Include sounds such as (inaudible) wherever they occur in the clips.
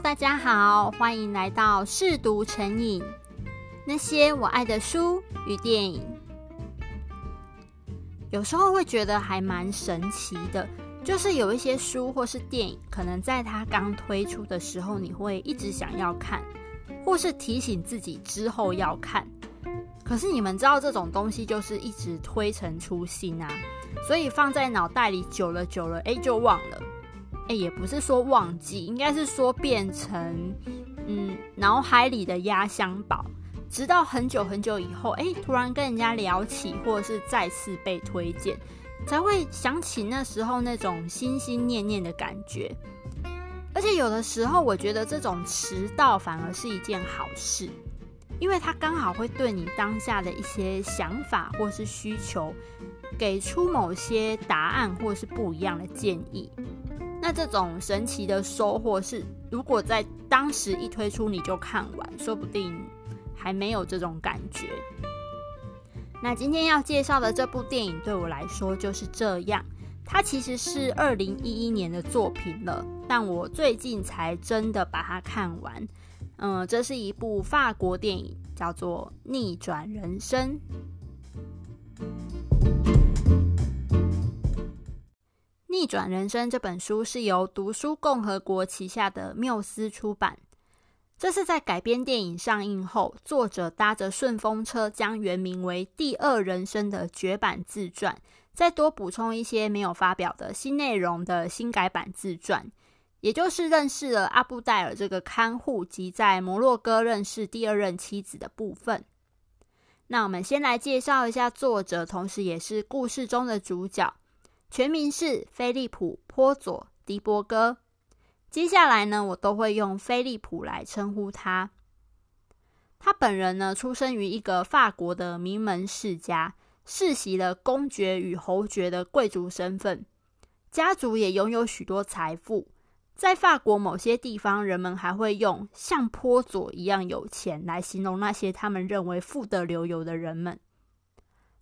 大家好，欢迎来到试读成瘾，那些我爱的书与电影。有时候会觉得还蛮神奇的，就是有一些书或是电影，可能在它刚推出的时候，你会一直想要看，或是提醒自己之后要看。可是你们知道，这种东西就是一直推陈出新啊，所以放在脑袋里久了久了，哎，就忘了。哎，也不是说忘记，应该是说变成嗯脑海里的压箱宝，直到很久很久以后，哎，突然跟人家聊起，或者是再次被推荐，才会想起那时候那种心心念念的感觉。而且有的时候，我觉得这种迟到反而是一件好事，因为它刚好会对你当下的一些想法或是需求，给出某些答案或是不一样的建议。那这种神奇的收获是，如果在当时一推出你就看完，说不定还没有这种感觉。那今天要介绍的这部电影对我来说就是这样，它其实是二零一一年的作品了，但我最近才真的把它看完。嗯，这是一部法国电影，叫做《逆转人生》。《逆转人生》这本书是由读书共和国旗下的缪斯出版。这是在改编电影上映后，作者搭着顺风车，将原名为《第二人生》的绝版自传，再多补充一些没有发表的新内容的新改版自传，也就是认识了阿布戴尔这个看护及在摩洛哥认识第二任妻子的部分。那我们先来介绍一下作者，同时也是故事中的主角。全名是菲利普·波佐·迪波哥。接下来呢，我都会用菲利普来称呼他。他本人呢，出生于一个法国的名门世家，世袭了公爵与侯爵的贵族身份，家族也拥有许多财富。在法国某些地方，人们还会用像波佐一样有钱来形容那些他们认为富得流油的人们。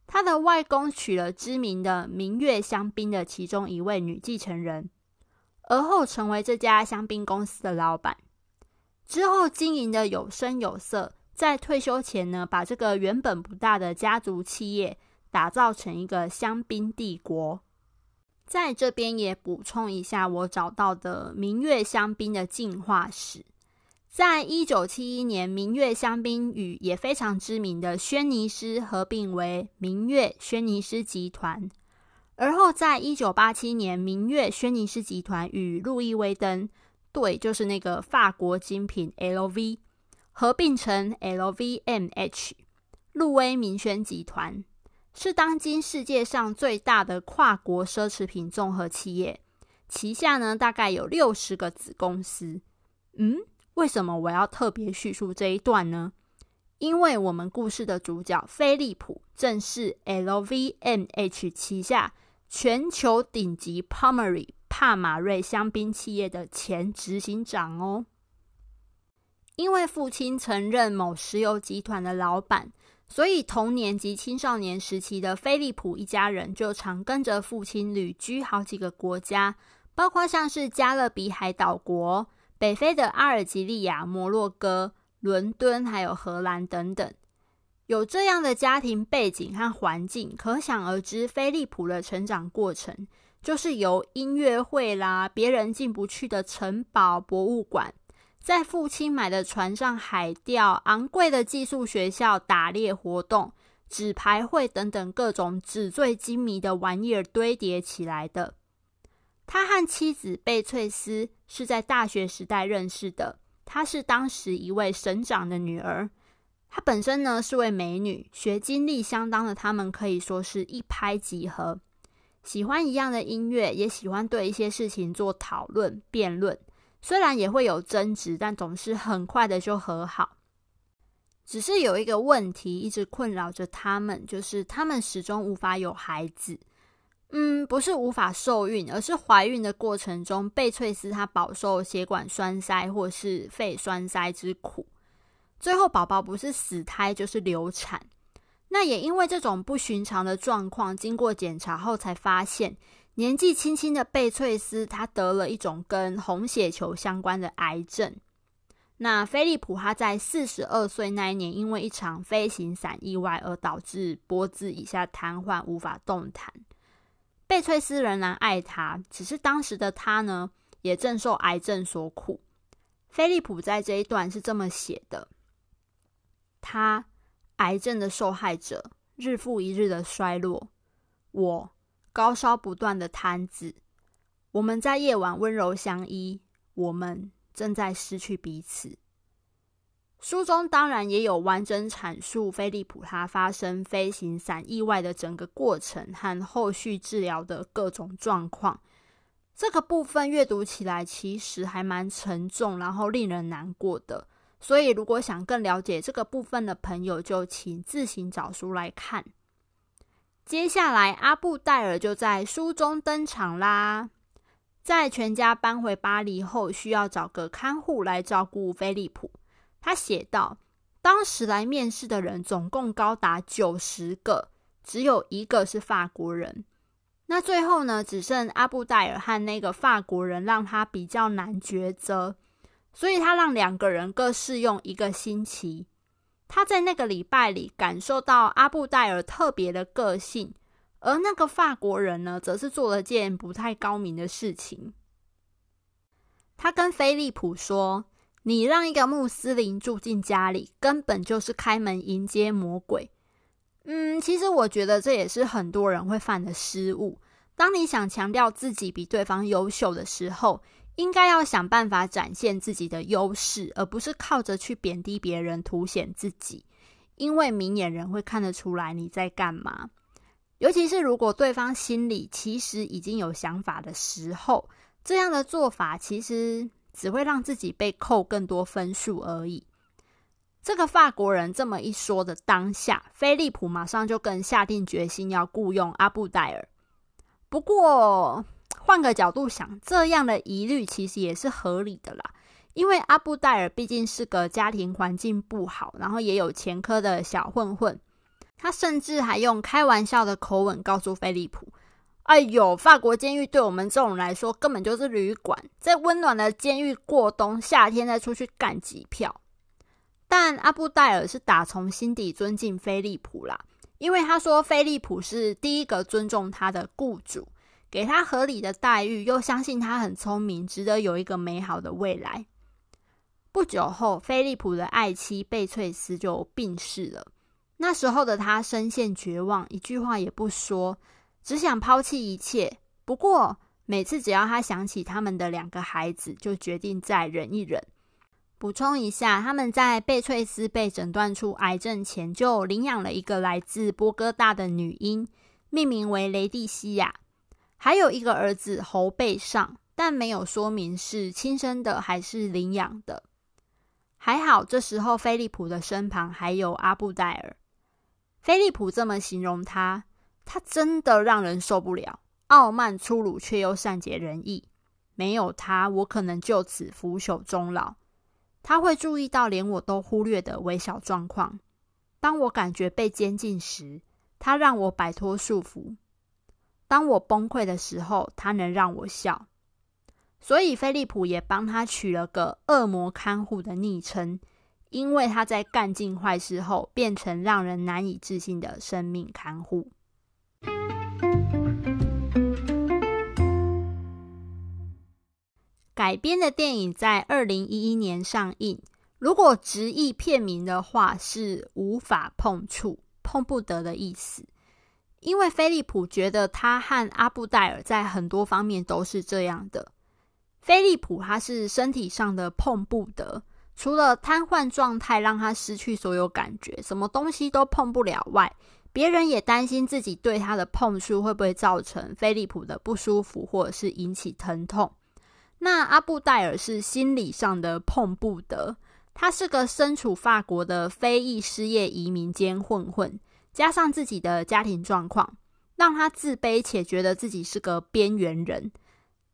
他的外公娶了知名的明月香槟的其中一位女继承人，而后成为这家香槟公司的老板。之后经营的有声有色，在退休前呢，把这个原本不大的家族企业打造成一个香槟帝国。在这边也补充一下，我找到的明月香槟的进化史。在一九七一年，明月香槟与也非常知名的轩尼诗合并为明月轩尼诗集团，而后在一九八七年，明月轩尼诗集团与路易威登，对，就是那个法国精品 LV，合并成 LVMH，路威明轩集团，是当今世界上最大的跨国奢侈品综合企业，旗下呢大概有六十个子公司，嗯。为什么我要特别叙述这一段呢？因为我们故事的主角菲利普正是 LVMH 旗下全球顶级 p o m e r y 帕玛瑞香槟企业的前执行长哦。因为父亲曾任某石油集团的老板，所以童年及青少年时期的菲利普一家人就常跟着父亲旅居好几个国家，包括像是加勒比海岛国。北非的阿尔及利亚、摩洛哥、伦敦，还有荷兰等等，有这样的家庭背景和环境，可想而知，菲利普的成长过程就是由音乐会啦、别人进不去的城堡、博物馆，在父亲买的船上海钓、昂贵的寄宿学校、打猎活动、纸牌会等等各种纸醉金迷的玩意儿堆叠起来的。他和妻子贝翠丝是在大学时代认识的。她是当时一位省长的女儿。她本身呢是位美女，学经历相当的他们可以说是一拍即合，喜欢一样的音乐，也喜欢对一些事情做讨论辩论。虽然也会有争执，但总是很快的就和好。只是有一个问题一直困扰着他们，就是他们始终无法有孩子。嗯，不是无法受孕，而是怀孕的过程中，贝翠丝她饱受血管栓塞或是肺栓塞之苦，最后宝宝不是死胎就是流产。那也因为这种不寻常的状况，经过检查后才发现，年纪轻轻的贝翠丝她得了一种跟红血球相关的癌症，那菲利普他在四十二岁那一年，因为一场飞行伞意外而导致脖子以下瘫痪，无法动弹。贝翠丝仍然爱他，只是当时的他呢，也正受癌症所苦。菲利普在这一段是这么写的：他癌症的受害者，日复一日的衰落，我高烧不断的瘫子。我们在夜晚温柔相依，我们。正在失去彼此。书中当然也有完整阐述菲利普他发生飞行伞意外的整个过程和后续治疗的各种状况。这个部分阅读起来其实还蛮沉重，然后令人难过的。所以，如果想更了解这个部分的朋友，就请自行找书来看。接下来，阿布戴尔就在书中登场啦。在全家搬回巴黎后，需要找个看护来照顾菲利普。他写道：“当时来面试的人总共高达九十个，只有一个是法国人。那最后呢，只剩阿布戴尔和那个法国人，让他比较难抉择。所以他让两个人各试用一个星期。他在那个礼拜里感受到阿布戴尔特别的个性。”而那个法国人呢，则是做了件不太高明的事情。他跟菲利普说：“你让一个穆斯林住进家里，根本就是开门迎接魔鬼。”嗯，其实我觉得这也是很多人会犯的失误。当你想强调自己比对方优秀的时候，应该要想办法展现自己的优势，而不是靠着去贬低别人凸显自己。因为明眼人会看得出来你在干嘛。尤其是如果对方心里其实已经有想法的时候，这样的做法其实只会让自己被扣更多分数而已。这个法国人这么一说的当下，菲利普马上就更下定决心要雇佣阿布戴尔。不过换个角度想，这样的疑虑其实也是合理的啦，因为阿布戴尔毕竟是个家庭环境不好，然后也有前科的小混混。他甚至还用开玩笑的口吻告诉菲利普：“哎呦，法国监狱对我们这种来说根本就是旅馆，在温暖的监狱过冬，夏天再出去干机票。”但阿布戴尔是打从心底尊敬菲利普啦，因为他说菲利普是第一个尊重他的雇主，给他合理的待遇，又相信他很聪明，值得有一个美好的未来。不久后，菲利普的爱妻贝翠丝就病逝了。那时候的他深陷绝望，一句话也不说，只想抛弃一切。不过每次只要他想起他们的两个孩子，就决定再忍一忍。补充一下，他们在贝翠丝被诊断出癌症前，就领养了一个来自波哥大的女婴，命名为雷蒂西亚，还有一个儿子侯贝尚，但没有说明是亲生的还是领养的。还好，这时候菲利普的身旁还有阿布戴尔。菲利普这么形容他，他真的让人受不了，傲慢粗鲁却又善解人意。没有他，我可能就此腐朽终老。他会注意到连我都忽略的微小状况。当我感觉被监禁时，他让我摆脱束缚；当我崩溃的时候，他能让我笑。所以，菲利普也帮他取了个“恶魔看护”的昵称。因为他在干尽坏事后，变成让人难以置信的生命看护。改编的电影在二零一一年上映。如果直译片名的话，是“无法碰触、碰不得”的意思。因为菲利普觉得他和阿布戴尔在很多方面都是这样的。菲利普他是身体上的碰不得。除了瘫痪状态让他失去所有感觉，什么东西都碰不了外，别人也担心自己对他的碰触会不会造成菲利普的不舒服，或者是引起疼痛。那阿布戴尔是心理上的碰不得，他是个身处法国的非裔失业移民兼混混，加上自己的家庭状况，让他自卑且觉得自己是个边缘人。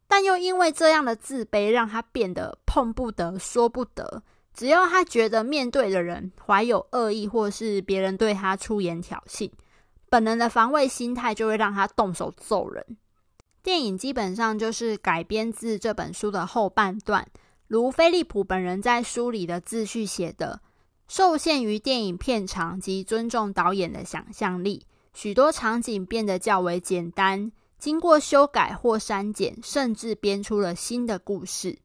但又因为这样的自卑，让他变得碰不得、说不得。只要他觉得面对的人怀有恶意，或是别人对他出言挑衅，本能的防卫心态就会让他动手揍人。电影基本上就是改编自这本书的后半段。如菲利普本人在书里的自序写的，受限于电影片长及尊重导演的想象力，许多场景变得较为简单，经过修改或删减，甚至编出了新的故事。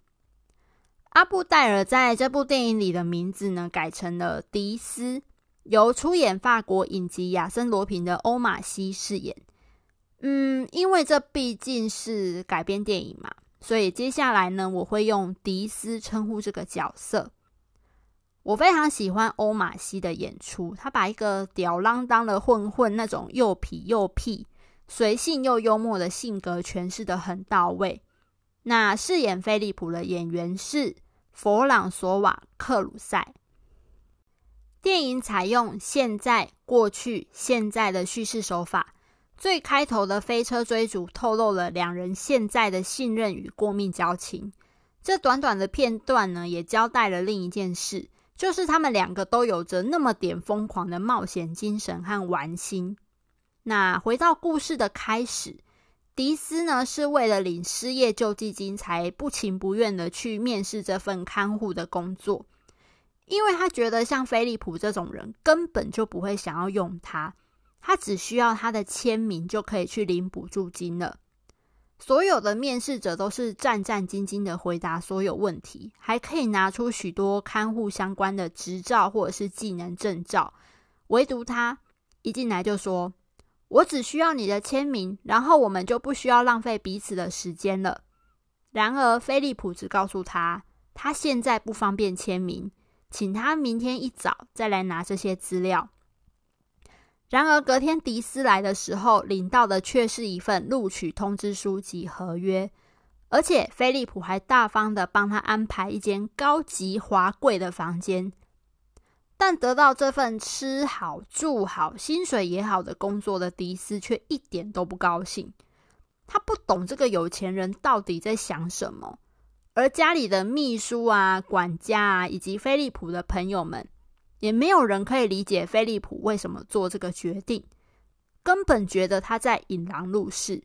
阿布戴尔在这部电影里的名字呢，改成了迪斯，由出演法国影集《亚森罗平》的欧玛西饰演。嗯，因为这毕竟是改编电影嘛，所以接下来呢，我会用迪斯称呼这个角色。我非常喜欢欧玛西的演出，他把一个吊儿郎当的混混那种又痞又屁、随性又幽默的性格诠释得很到位。那饰演菲利普的演员是。弗朗索瓦·克鲁塞。电影采用现在、过去、现在的叙事手法。最开头的飞车追逐透露了两人现在的信任与过命交情。这短短的片段呢，也交代了另一件事，就是他们两个都有着那么点疯狂的冒险精神和玩心。那回到故事的开始。迪斯呢，是为了领失业救济金，才不情不愿的去面试这份看护的工作，因为他觉得像菲利普这种人根本就不会想要用他，他只需要他的签名就可以去领补助金了。所有的面试者都是战战兢兢的回答所有问题，还可以拿出许多看护相关的执照或者是技能证照，唯独他一进来就说。我只需要你的签名，然后我们就不需要浪费彼此的时间了。然而，菲利普只告诉他，他现在不方便签名，请他明天一早再来拿这些资料。然而，隔天迪斯来的时候，领到的却是一份录取通知书及合约，而且菲利普还大方的帮他安排一间高级华贵的房间。但得到这份吃好住好、薪水也好的工作的迪斯却一点都不高兴。他不懂这个有钱人到底在想什么，而家里的秘书啊、管家啊，以及菲利普的朋友们，也没有人可以理解菲利普为什么做这个决定，根本觉得他在引狼入室。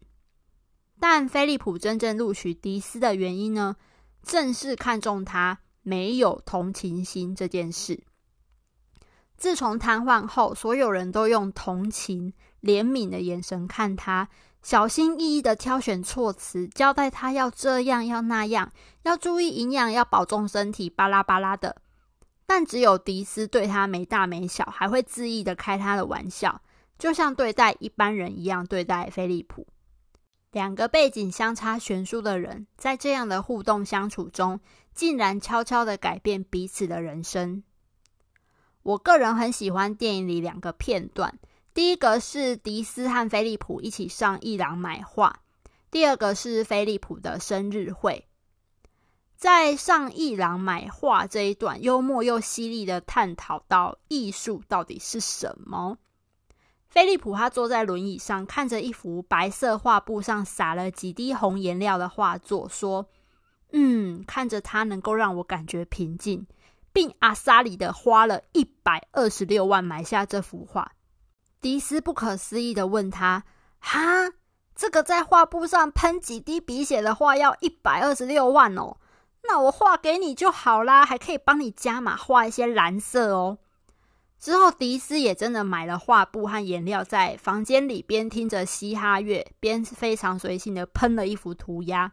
但菲利普真正录取迪斯的原因呢，正是看中他没有同情心这件事。自从瘫痪后，所有人都用同情、怜悯的眼神看他，小心翼翼的挑选措辞，交代他要这样要那样，要注意营养，要保重身体，巴拉巴拉的。但只有迪斯对他没大没小，还会恣意的开他的玩笑，就像对待一般人一样对待菲利普。两个背景相差悬殊的人，在这样的互动相处中，竟然悄悄的改变彼此的人生。我个人很喜欢电影里两个片段，第一个是迪斯和菲利普一起上艺廊买画，第二个是菲利普的生日会。在上艺廊买画这一段，幽默又犀利的探讨到艺术到底是什么。菲利普他坐在轮椅上，看着一幅白色画布上洒了几滴红颜料的画作，说：“嗯，看着它能够让我感觉平静。”并阿萨里的花了一百二十六万买下这幅画。迪斯不可思议的问他：“哈，这个在画布上喷几滴鼻血的画要一百二十六万哦？那我画给你就好啦，还可以帮你加码画一些蓝色哦。”之后，迪斯也真的买了画布和颜料，在房间里边听着嘻哈乐，边非常随性的喷了一幅涂鸦。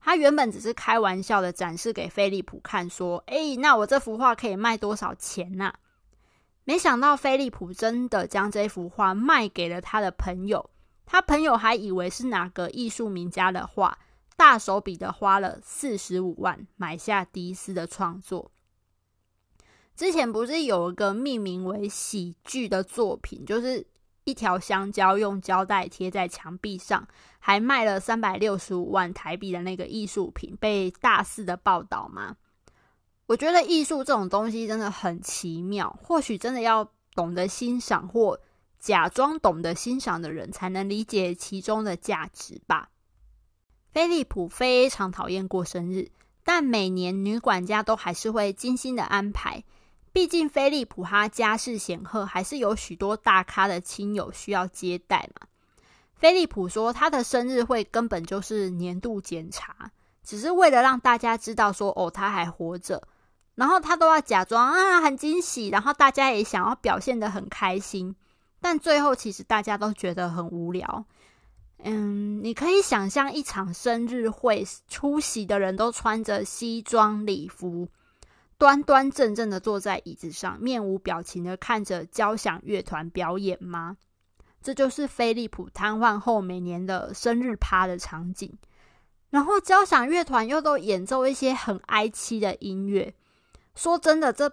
他原本只是开玩笑的展示给菲利普看，说：“哎，那我这幅画可以卖多少钱呢？”没想到菲利普真的将这幅画卖给了他的朋友，他朋友还以为是哪个艺术名家的画，大手笔的花了四十五万买下迪斯的创作。之前不是有一个命名为《喜剧》的作品，就是。一条香蕉用胶带贴在墙壁上，还卖了三百六十五万台币的那个艺术品，被大肆的报道吗？我觉得艺术这种东西真的很奇妙，或许真的要懂得欣赏或假装懂得欣赏的人，才能理解其中的价值吧。菲利普非常讨厌过生日，但每年女管家都还是会精心的安排。毕竟菲利普他家世显赫，还是有许多大咖的亲友需要接待嘛。菲利普说，他的生日会根本就是年度检查，只是为了让大家知道说哦，他还活着，然后他都要假装啊很惊喜，然后大家也想要表现得很开心，但最后其实大家都觉得很无聊。嗯，你可以想象一场生日会，出席的人都穿着西装礼服，端端正正的坐在椅子上，面无表情的看着交响乐团表演吗？这就是菲利普瘫痪后每年的生日趴的场景。然后交响乐团又都演奏一些很哀凄的音乐。说真的，这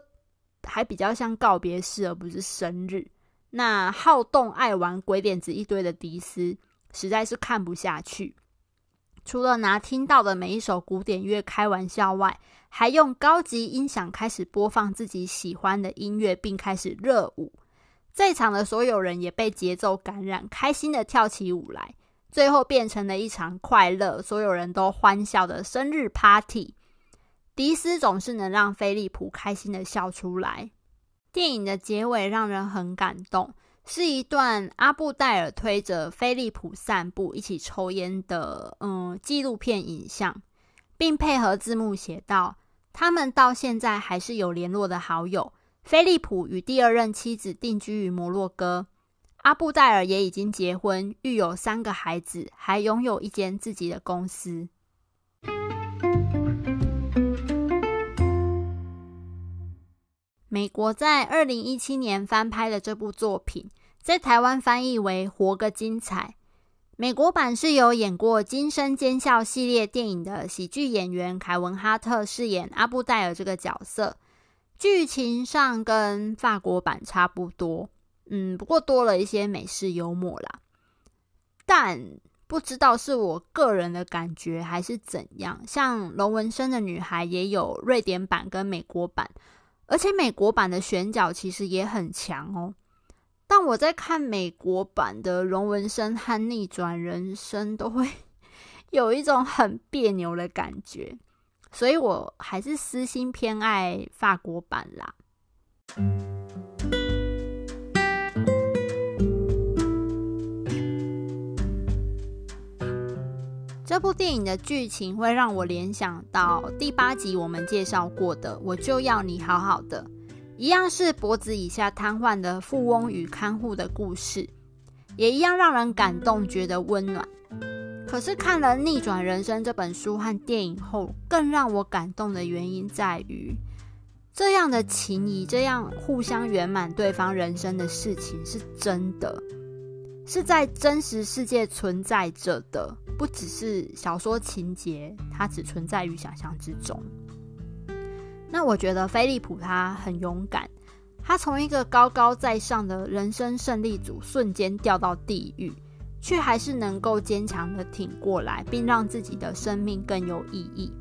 还比较像告别式，而不是生日。那好动爱玩鬼点子一堆的迪斯，实在是看不下去。除了拿听到的每一首古典乐开玩笑外，还用高级音响开始播放自己喜欢的音乐，并开始热舞。在场的所有人也被节奏感染，开心的跳起舞来。最后变成了一场快乐，所有人都欢笑的生日 party。迪斯总是能让菲利普开心的笑出来。电影的结尾让人很感动。是一段阿布戴尔推着菲利普散步、一起抽烟的嗯纪录片影像，并配合字幕写道：“他们到现在还是有联络的好友。菲利普与第二任妻子定居于摩洛哥，阿布戴尔也已经结婚，育有三个孩子，还拥有一间自己的公司。”美国在二零一七年翻拍的这部作品，在台湾翻译为《活个精彩》。美国版是由演过《惊声尖笑》系列电影的喜剧演员凯文·哈特饰演阿布戴尔这个角色。剧情上跟法国版差不多，嗯，不过多了一些美式幽默啦。但不知道是我个人的感觉还是怎样，像龙纹身的女孩也有瑞典版跟美国版。而且美国版的选角其实也很强哦，但我在看美国版的龙纹身和逆转人生，都会 (laughs) 有一种很别扭的感觉，所以我还是私心偏爱法国版啦。这部电影的剧情会让我联想到第八集我们介绍过的《我就要你好好的》，一样是脖子以下瘫痪的富翁与看护的故事，也一样让人感动，觉得温暖。可是看了《逆转人生》这本书和电影后，更让我感动的原因在于，这样的情谊，这样互相圆满对方人生的事情是真的。是在真实世界存在着的，不只是小说情节，它只存在于想象之中。那我觉得菲利普他很勇敢，他从一个高高在上的人生胜利组瞬间掉到地狱，却还是能够坚强的挺过来，并让自己的生命更有意义。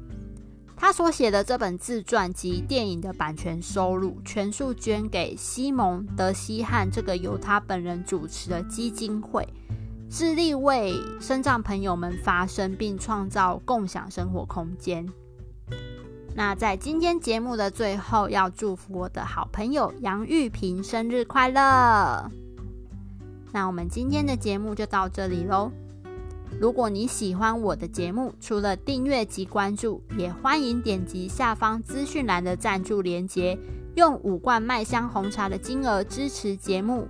他所写的这本自传及电影的版权收入，全数捐给西蒙德西汉这个由他本人主持的基金会，致力为身障朋友们发声，并创造共享生活空间。那在今天节目的最后，要祝福我的好朋友杨玉萍生日快乐。那我们今天的节目就到这里喽。如果你喜欢我的节目，除了订阅及关注，也欢迎点击下方资讯栏的赞助连结，用五罐麦香红茶的金额支持节目。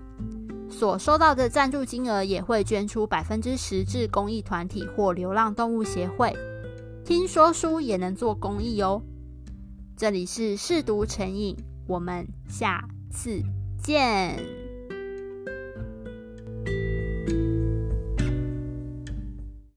所收到的赞助金额也会捐出百分之十至公益团体或流浪动物协会。听说书也能做公益哦。这里是嗜读成瘾，我们下次见。